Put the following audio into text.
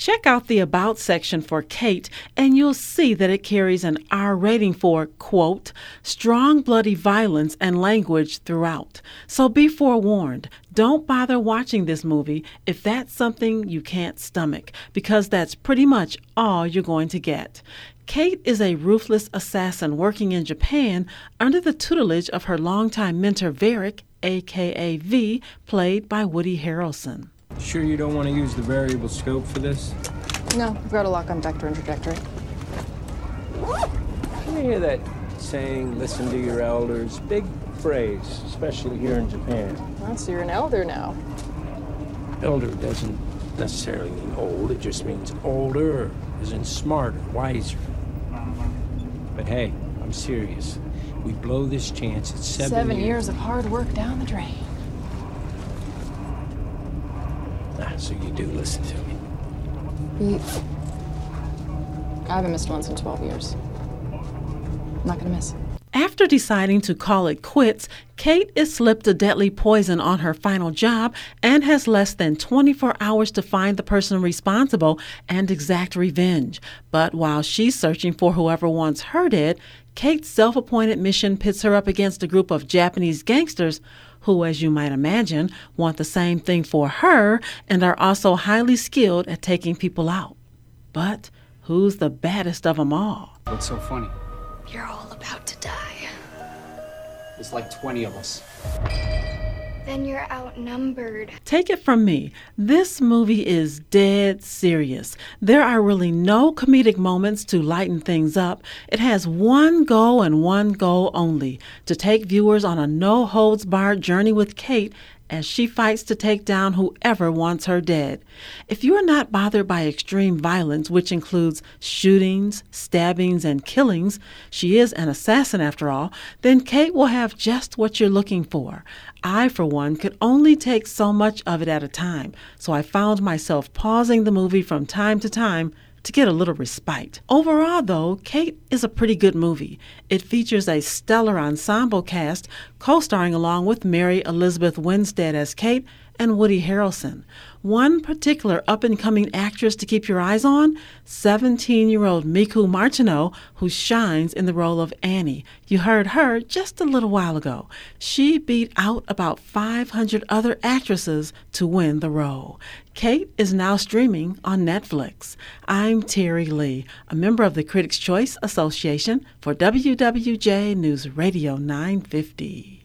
Check out the About section for Kate, and you'll see that it carries an R rating for, quote, strong bloody violence and language throughout. So be forewarned. Don't bother watching this movie if that's something you can't stomach, because that's pretty much all you're going to get. Kate is a ruthless assassin working in Japan under the tutelage of her longtime mentor Varrick, aka V, played by Woody Harrelson. Sure you don't want to use the variable scope for this? No, I've got a lock on vector and trajectory. You hear that saying, listen to your elders? Big phrase, especially here in Japan. Well, so you're an elder now. Elder doesn't necessarily mean old, it just means older, as in smarter, wiser. But hey, I'm serious. We blow this chance at seven, Seven years of hard work down the drain. Ah, so you do listen to me. I haven't missed once in 12 years. I'm not gonna miss. After deciding to call it quits, Kate is slipped a deadly poison on her final job and has less than 24 hours to find the person responsible and exact revenge. But while she's searching for whoever wants her dead, Kate's self appointed mission pits her up against a group of Japanese gangsters who, as you might imagine, want the same thing for her and are also highly skilled at taking people out. But who's the baddest of them all? What's so funny? There's like 20 of us. Then you're outnumbered. Take it from me, this movie is dead serious. There are really no comedic moments to lighten things up. It has one goal and one goal only to take viewers on a no holds barred journey with Kate as she fights to take down whoever wants her dead. If you are not bothered by extreme violence, which includes shootings, stabbings, and killings, she is an assassin after all, then Kate will have just what you're looking for. I, for one, could only take so much of it at a time, so I found myself pausing the movie from time to time to get a little respite. Overall, though, Kate is a pretty good movie. It features a stellar ensemble cast, co starring along with Mary Elizabeth Winstead as Kate and Woody Harrelson. One particular up and coming actress to keep your eyes on 17 year old Miku Martineau, who shines in the role of Annie. You heard her just a little while ago. She beat out about 500 other actresses to win the role. Kate is now streaming on Netflix. I'm Terry Lee, a member of the Critics' Choice Association for WWJ News Radio 950.